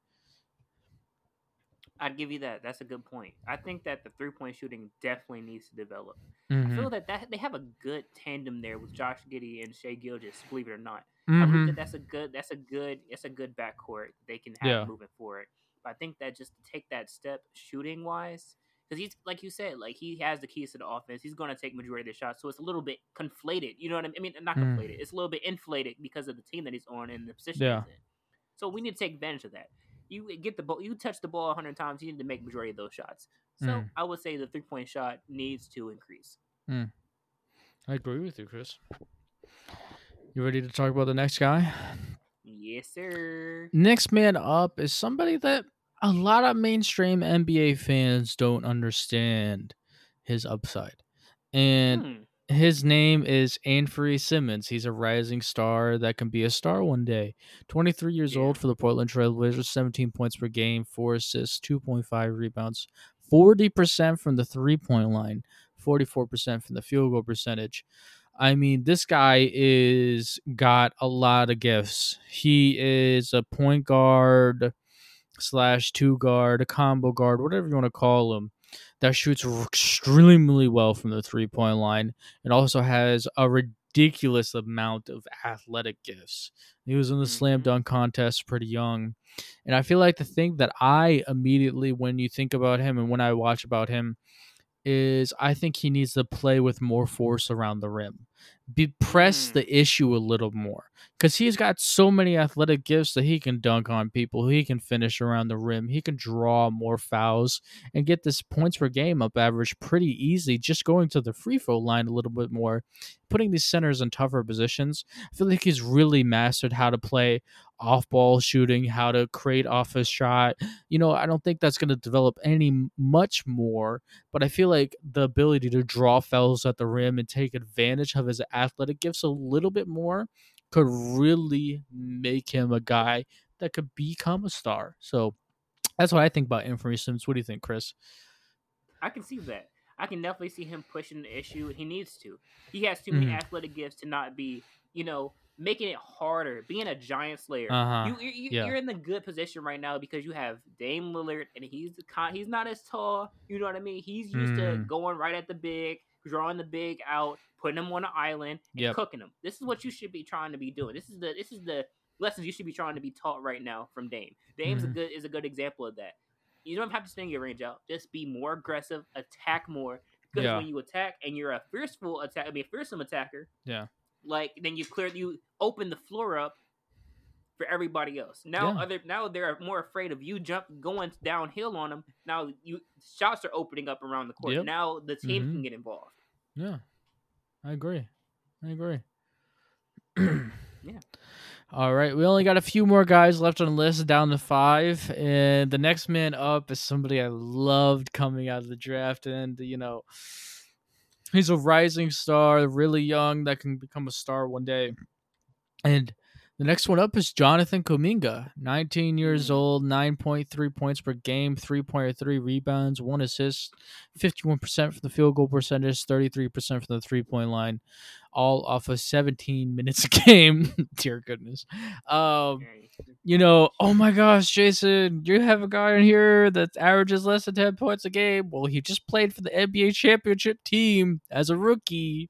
I'd give you that. That's a good point. I think that the three point shooting definitely needs to develop. Mm-hmm. I feel that, that they have a good tandem there with Josh Giddey and Shai Gilgeous. Believe it or not, I believe that that's a good that's a good that's a good backcourt they can have Yeah. moving forward. But I think that just to take that step shooting wise, because he's like you said, like he has the keys to the offense. He's going to take majority of the shots, so it's a little bit conflated. You know what I mean? I mean, not Mm. conflated. It's a little bit inflated because of the team that he's on and the position Yeah. he's in. So we need to take advantage of that. You get the ball, you touch the ball hundred times, you need to make majority of those shots. So Mm. I would say the three point shot needs to increase. I agree with you, Chris. You ready to talk about the next guy? Yes, sir. Next man up is somebody that a lot of mainstream NBA fans don't understand his upside. And Hmm. His name is Anfernee Simons. He's a rising star that can be a star one day. 23 years Yeah. old for the Portland Trailblazers, 17 points per game, 4 assists, 2.5 rebounds, 40% from the three point line, 44% from the field goal percentage. I mean, this guy is got a lot of gifts. He is a point guard slash two guard, a combo guard, whatever you want to call him, that shoots extremely well from the three point line and also has a ridiculous amount of athletic gifts. He was in the slam Mhm. dunk contest pretty young. And I feel like the thing that I immediately, when you think about him and when I watch about him, is I think he needs to play with more force around the rim. Be press Mm. the issue a little more because he's got so many athletic gifts that he can dunk on people. He can finish around the rim. He can draw more fouls and get this points per game up average pretty easy. Just going to the free throw line a little bit more, putting these centers in tougher positions. I feel like he's really mastered how to play off ball shooting, how to create off his shot. You know, I don't think that's going to develop any much more but I feel like the ability to draw fouls at the rim and take advantage of his athletic gifts a little bit more could really make him a guy that could become a star. So that's what I think about Anthony Sims. What do you think, Chris? I can see that. I can definitely see him pushing the issue. He needs to. He has too many Mhm. athletic gifts to not be, you know, making it harder. Being a giant slayer. Uh-huh. You, you, Yeah. you're in the good position right now because you have Dame Lillard, and he's the con- he's not as tall. You know what I mean? He's used to Mm. going right at the big, drawing the big out, putting them on an island, and Yep. cooking them. This is what you should be trying to be doing. This is the this is the lessons you should be trying to be taught right now from Dame. Dame's Mhm. a good is a good example of that. You don't have to stand your range out. Just be more aggressive, attack more. Because Yeah. when you attack and you're a fearful attack, I mean, a fearsome attacker, Yeah. like then you clear you open the floor up for everybody else. Now Yeah. other now they're more afraid of you jump going downhill on them. Now you shots are opening up around the court. Yep. Now the team Mhm. can get involved. Yeah, I agree. I agree. Yeah. All right, we only got a few more guys left on the list, down to five, and the next man up is somebody I loved coming out of the draft, and you know, he's a rising star, really young, that can become a star one day. And the next one up is Jonathan Kuminga, 19 years Mm. old, 9.3 points per game, 3.3 rebounds, one assist, 51% from the field goal percentage, 33% from the three point line, all off of 17 minutes a game. Dear goodness. Um, you know, oh my gosh, Jason, you have a guy in here that averages less than 10 points a game. Well, he just played for the NBA championship team as a rookie.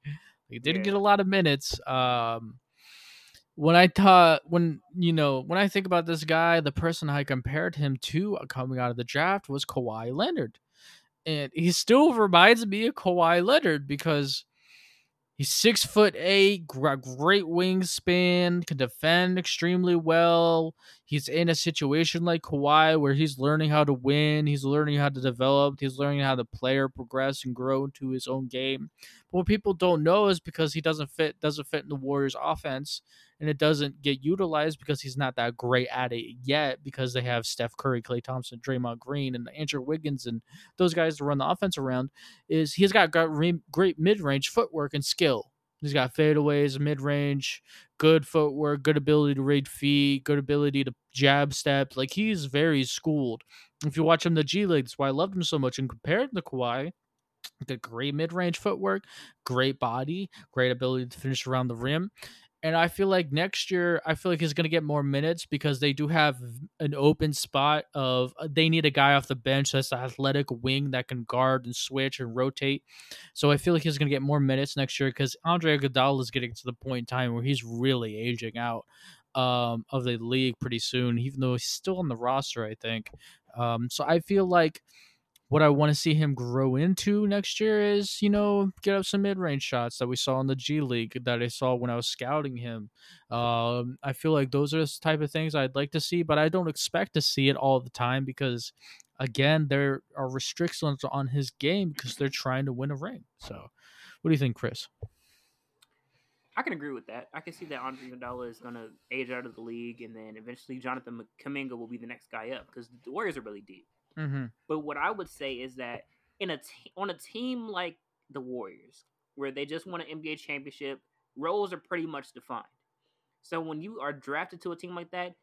He didn't Yeah. get a lot of minutes. Um, when I thought, when, you know, when I think about this guy, the person I compared him to uh, coming out of the draft was Kawhi Leonard. And he still reminds me of Kawhi Leonard because He's six foot eight, gr- great wingspan, can defend extremely well. He's in a situation like Kawhi where he's learning how to win, he's learning how to develop, he's learning how to player progress and grow into his own game. But what people don't know is because he doesn't fit doesn't fit in the Warriors offense and it doesn't get utilized because he's not that great at it yet because they have Steph Curry, Klay Thompson, Draymond Green, and Andrew Wiggins and those guys to run the offense around. Is he's got, got re- great mid range footwork and skill. He's got fadeaways, mid range, good footwork, good ability to read feet, good ability to jab step. Like he's very schooled. If you watch him the G League, that's why I loved him so much. And compared to Kawhi, got great mid range footwork, great body, great ability to finish around the rim. And I feel like next year, I feel like he's going to get more minutes because they do have an open spot of uh, they need a guy off the bench that's an athletic wing that can guard and switch and rotate. So I feel like he's going to get more minutes next year because Andre Iguodala is getting to the point in time where he's really aging out um, of the league pretty soon, even though he's still on the roster, I think. Um, so I feel like what I want to see him grow into next year is, you know, get up some mid range shots that we saw in the G League that I saw when I was scouting him. Um, I feel like those are the type of things I'd like to see, but I don't expect to see it all the time because, again, there are restrictions on his game because they're trying to win a ring. So, what do you think, Chris? I can agree with that. I can see that Andre Iguodala is going to age out of the league, and then eventually Jonathan Kuminga will be the next guy up because the Warriors are really deep. Mm-hmm. But what I would say is that in a te- on a team like the Warriors, where they just won an NBA championship. Roles are pretty much defined. So when you are drafted to a team like that,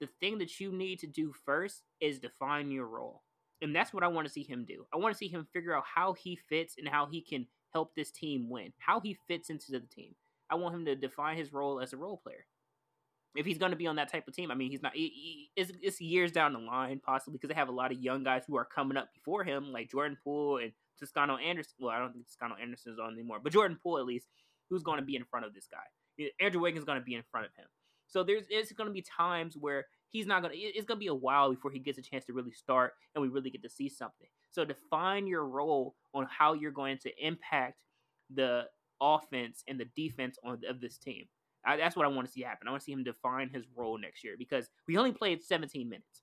the thing that you need to do first is define your role. And that's what I want to see him do. I want to see him figure out how he fits and how he can help this team win, how he fits into the team. I want him to define his role as a role player. If he's going to be on that type of team, I mean, he's not. He, he, it's, it's years down the line, possibly because they have a lot of young guys who are coming up before him, like Jordan Poole and Toscano Anderson. Well, I don't think Toscano Anderson is on anymore, but Jordan Poole at least, who's going to be in front of this guy. Andrew Wiggins going to be in front of him. So there's it's going to be times where he's not going to. It's going to be a while before he gets a chance to really start and we really get to see something. So define your role on how you're going to impact the offense and the defense on of this team. I, that's what I want to see happen. I want to see him define his role next year because we only played 17 minutes.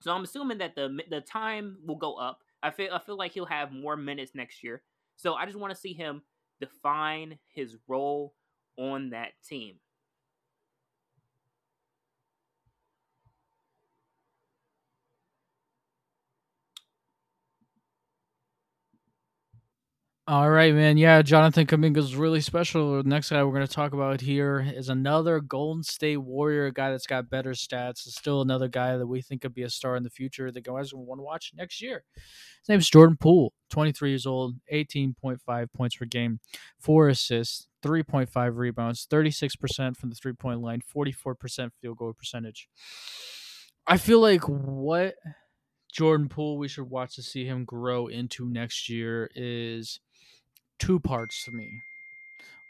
So I'm assuming that the the time will go up. I feel I feel like he'll have more minutes next year. So I just want to see him define his role on that team. All right, man. Yeah, Jonathan Kuminga is really special. The next guy we're going to talk about here is another Golden State Warrior, guy that's got better stats. Is still another guy that we think could be a star in the future. The guys we want to watch next year. His name is Jordan Poole, 23 years old, 18.5 points per game, four assists, 3.5 rebounds, 36% from the three point line, 44% field goal percentage. I feel like what Jordan Poole we should watch to see him grow into next year is two parts for me.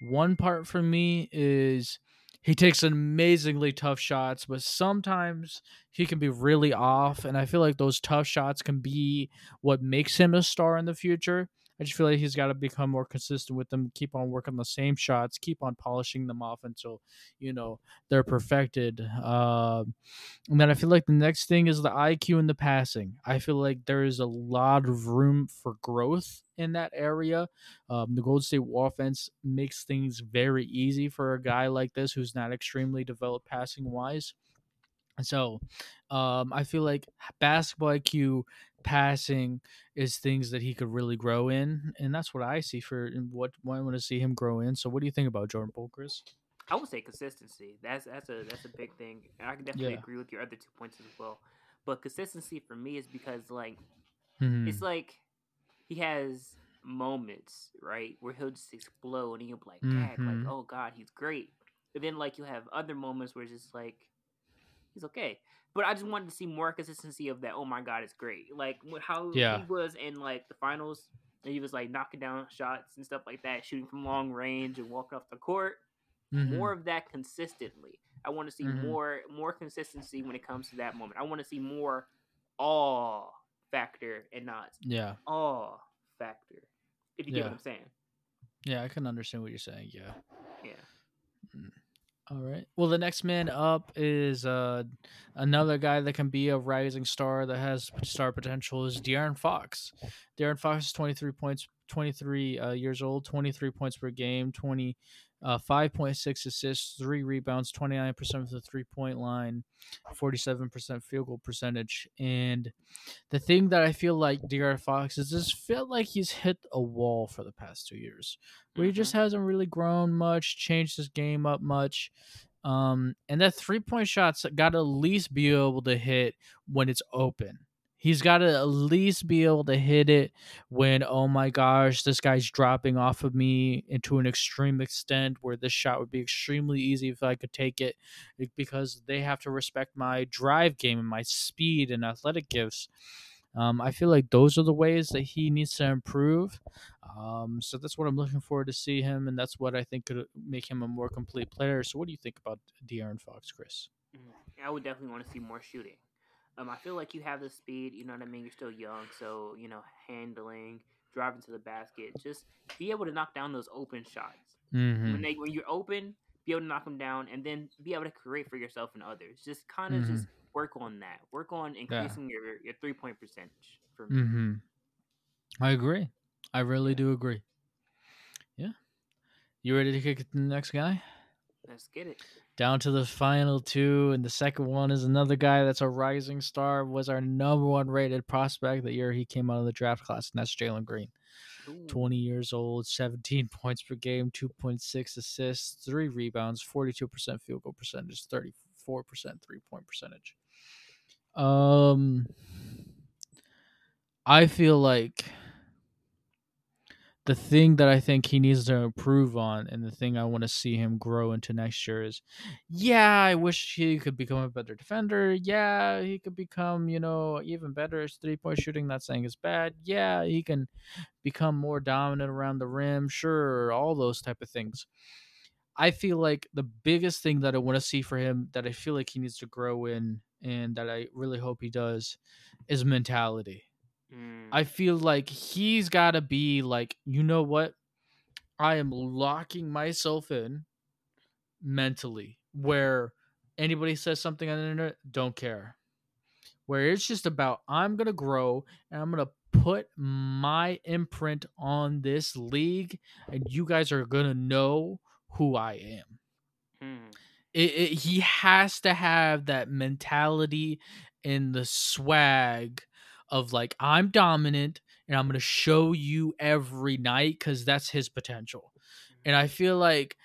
One part for me is he takes amazingly tough shots, but sometimes he can be really off. And I feel like those tough shots can be what makes him a star in the future. I just feel like he's got to become more consistent with them, keep on working the same shots, keep on polishing them off until, you know, they're perfected. Uh, and then I feel like the next thing is the IQ and the passing. I feel like there is a lot of room for growth in that area. Um, the Golden State offense makes things very easy for a guy like this who's not extremely developed passing wise. So um, I feel like basketball IQ, passing is things that he could really grow in, and that's what I see for what, what I want to see him grow in. So what do you think about Jordan Poole, Chris? I would say consistency. That's that's a that's a big thing. I can definitely yeah. agree with your other two points as well. But consistency for me is because like mm-hmm. it's like he has moments, right, where he'll just explode and you'll be like, mm-hmm. like, oh god, he's great. But then like you have other moments where it's just like he's okay. But I just wanted to see more consistency of that. Oh my god, it's great! Like how yeah. he was in like the finals, and he was like knocking down shots and stuff like that, shooting from long range and walking off the court. Mm-hmm. More of that consistently. I want to see mm-hmm. more more consistency when it comes to that moment. I want to see more awe factor and not yeah awe factor. If you yeah. get what I'm saying. Yeah, I can understand what you're saying. Yeah. Yeah. Mm. All right. Well, the next man up is uh, another guy that can be a rising star that has star potential is De'Aaron Fox. De'Aaron Fox is 23 points, 23 uh, years old, 23 points per game, 20 uh, 5.6 assists, three rebounds, 29% from the three point line, 47% field goal percentage. And the thing that I feel like De'Aaron Fox is just feel like he's hit a wall for the past two years, where he just mm-hmm. hasn't really grown much, changed his game up much. Um, and that three point shots got to at least be able to hit when it's open. He's got to at least be able to hit it when, oh my gosh, this guy's dropping off of me into an extreme extent where this shot would be extremely easy if I could take it because they have to respect my drive game and my speed and athletic gifts. Um, I feel like those are the ways that he needs to improve. Um, so that's what I'm looking forward to see him, and that's what I think could make him a more complete player. So, what do you think about De'Aaron Fox, Chris? Mm-hmm. I would definitely want to see more shooting. Um, I feel like you have the speed. You know what I mean. You're still young, so you know handling, driving to the basket, just be able to knock down those open shots. Mm-hmm. When they when you're open, be able to knock them down, and then be able to create for yourself and others. Just kind of mm-hmm. just work on that. Work on increasing yeah. your your three point percentage. For me. Mm-hmm. I agree. I really yeah. do agree. Yeah. You ready to kick it to the next guy? Let's get it down to the final two, and the second one is another guy that's a rising star. Was our number one rated prospect the year he came out of the draft class, and that's Jalen Green. Ooh. 20 years old, 17 points per game, 2.6 assists, 3 rebounds, 42% field goal percentage, 34% three point percentage. Um I feel like the thing that I think he needs to improve on and the thing I want to see him grow into next year is yeah, I wish he could become a better defender. Yeah, he could become, you know, even better at three point shooting. Not saying it's bad. Yeah, he can become more dominant around the rim. Sure, all those type of things. I feel like the biggest thing that I want to see for him that I feel like he needs to grow in and that I really hope he does is mentality. Mm. I feel like he's got to be like, you know what? I am locking myself in mentally where anybody says something on the internet, don't care. Where it's just about, I'm going to grow and I'm going to put my imprint on this league and you guys are going to know who I am Mm. it, it, he has to have that mentality and the swag of like I'm dominant and I'm gonna show you every night because that's his potential. And I feel like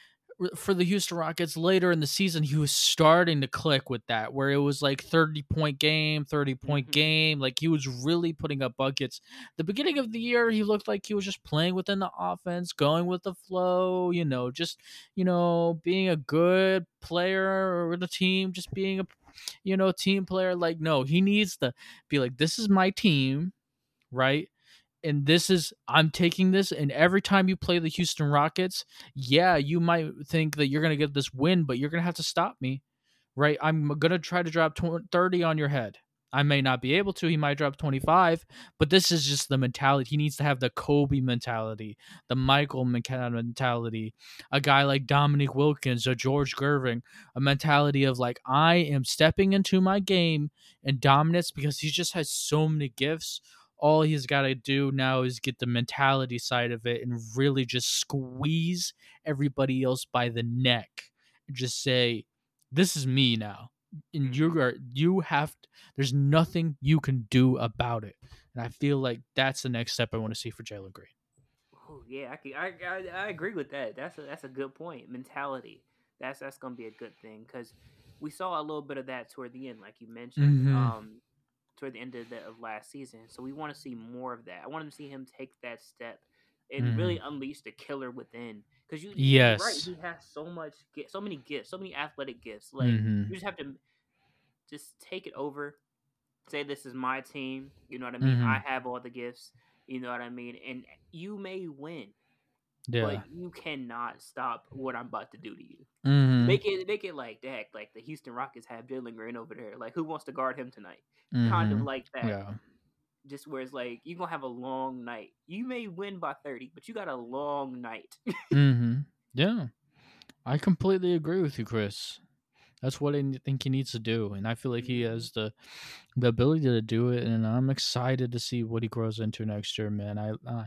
for the Houston Rockets later in the season, he was starting to click with that, where it was like 30 point game, 30 point Mhm. game. Like he was really putting up buckets. The beginning of the year, he looked like he was just playing within the offense, going with the flow, you know, just, you know, being a good player with the team, just being a, you know, team player. Like, no, he needs to be like, this is my team, right? and this is I'm taking this and every time you play the Houston Rockets, yeah, you might think that you're going to get this win, but you're going to have to stop me. Right? I'm going to try to drop tw- 30 on your head. I may not be able to. He might drop 25, but this is just the mentality. He needs to have the Kobe mentality, the Michael mentality, a guy like Dominique Wilkins or George Gervin, a mentality of like, I am stepping into my game and dominance because he just has so many gifts all he's got to do now is get the mentality side of it and really just squeeze everybody else by the neck and just say this is me now and you are you have there's nothing you can do about it and i feel like that's the next step i want to see for jalen green Oh yeah, I, can, I, I I agree with that. That's a, that's a good point. Mentality. That's that's gonna be a good thing because we saw a little bit of that toward the end, like you mentioned, Mhm. um, toward the end of the of last season. So we want to see more of that. I want to see him take that step and really unleash the killer within. Because you, you're right, Yes. he has so much, so many gifts, so many athletic gifts. Like Mhm. you just have to just take it over. Say this is my team. You know what I mean? Mhm. I have all the gifts. You know what I mean? And you may win yeah but you cannot stop what I'm about to do to you. Mhm. Make it make it like that, like the Houston Rockets have Jalen Green over there. Like who wants to guard him tonight? Kind of Mhm. like that. yeah Just where it's like you're gonna have a long night. You may win by thirty, but you got a long night. hmm Yeah, I completely agree with you, Chris. That's what I think he needs to do, and I feel like he Mhm. has the the ability to do it. And I'm excited to see what he grows into next year, man. I, uh,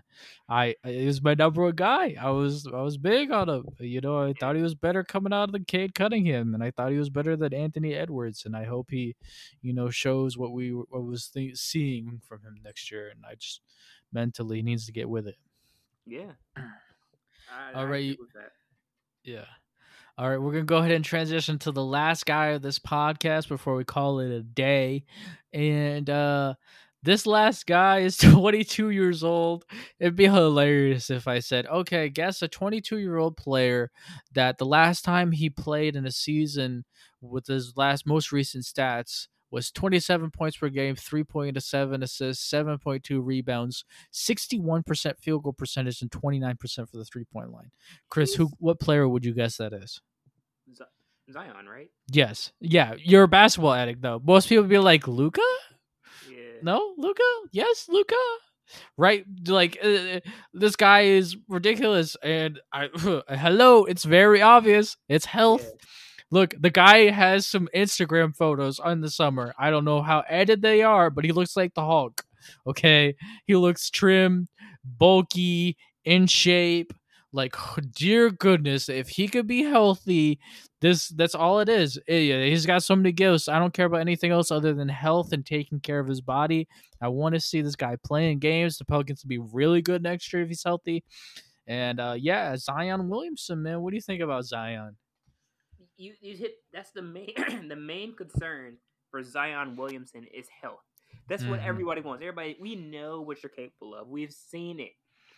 I, he was my number one guy. I was, I was big on him. You know, I thought he was better coming out of the Cade Cunningham, and I thought he was better than Anthony Edwards. And I hope he, you know, shows what we what was th- seeing from him next year. And I just mentally needs to get with it. yeah. I, All I right, agree with that. Yeah. All right, we're gonna go ahead and transition to the last guy of this podcast before we call it a day. And uh this last guy is 22 years old. It'd be hilarious if I said, okay, guess a 22 year old player that the last time he played in a season with his last most recent stats was 27 points per game, 3.7 assists, 7.2 rebounds, 61% field goal percentage, and 29% for the three point line. Chris, who what player would you guess that is? Zion, right? Yes. Yeah, you're a basketball addict though. Most people be like, Luka? Yeah. No, Luka? Yes, Luka. Right? Like uh, this guy is ridiculous and I hello, it's very obvious. It's health. Yeah. Look, the guy has some Instagram photos on the summer. I don't know how edited they are, but he looks like the Hulk. Okay? He looks trim, bulky, in shape, Like, dear goodness, if he could be healthy, this that's all it is. Eh, he's got so many gifts. I don't care about anything else other than health and taking care of his body. I want to see this guy playing games. The Pelicans will be really good next year if he's healthy. And uh, yeah, Zion Williamson, man, what do you think about Zion? You you hit that's the main the main concern for Zion Williamson is health. That's what Mhm. everybody wants. Everybody, we know what you're capable of. We've seen it.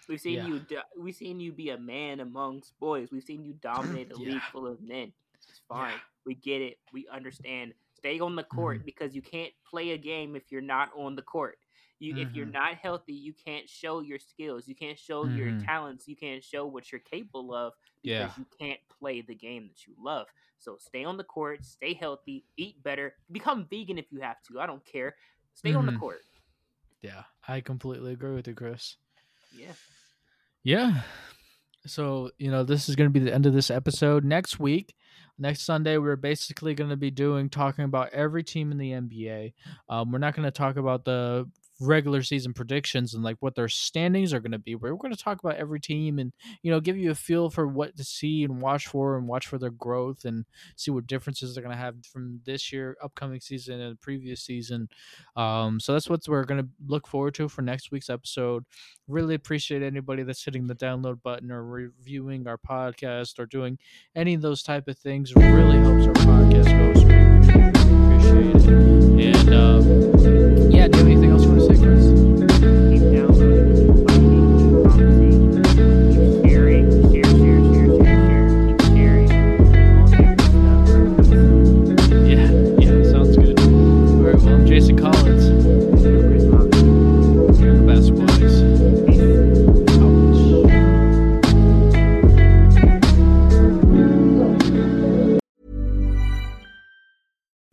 We've seen Yeah. you. do- We've seen you be a man amongst boys. We've seen you dominate a Yeah. league full of men. It's fine. Yeah. We get it. We understand. Stay on the court Mm-hmm. because you can't play a game if you're not on the court. You, if you're Mhm. not healthy, you can't show your skills. You can't show your Mhm. talents. You can't show what you're capable of because Yeah. you can't play the game that you love. So stay on the court, stay healthy, eat better, become vegan if you have to. I don't care. Stay on the Mhm. court. Yeah, I completely agree with you, Chris. Yeah. Yeah. So, you know, this is going to be the end of this episode. Next week, next Sunday, we're basically going to be doing talking about every team in the NBA. Um, we're not going to talk about the regular season predictions and like what their standings are going to be. We're going to talk about every team and, you know, give you a feel for what to see and watch for and watch for their growth and see what differences they're going to have from this year, upcoming season, and the previous season. Um, so that's what we're going to look forward to for next week's episode really appreciate anybody that's hitting the download button or reviewing our podcast or doing any of those type of things really helps our podcast go so we appreciate it and um, yeah do anything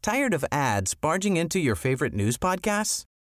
Tired of ads barging into your favorite news podcasts?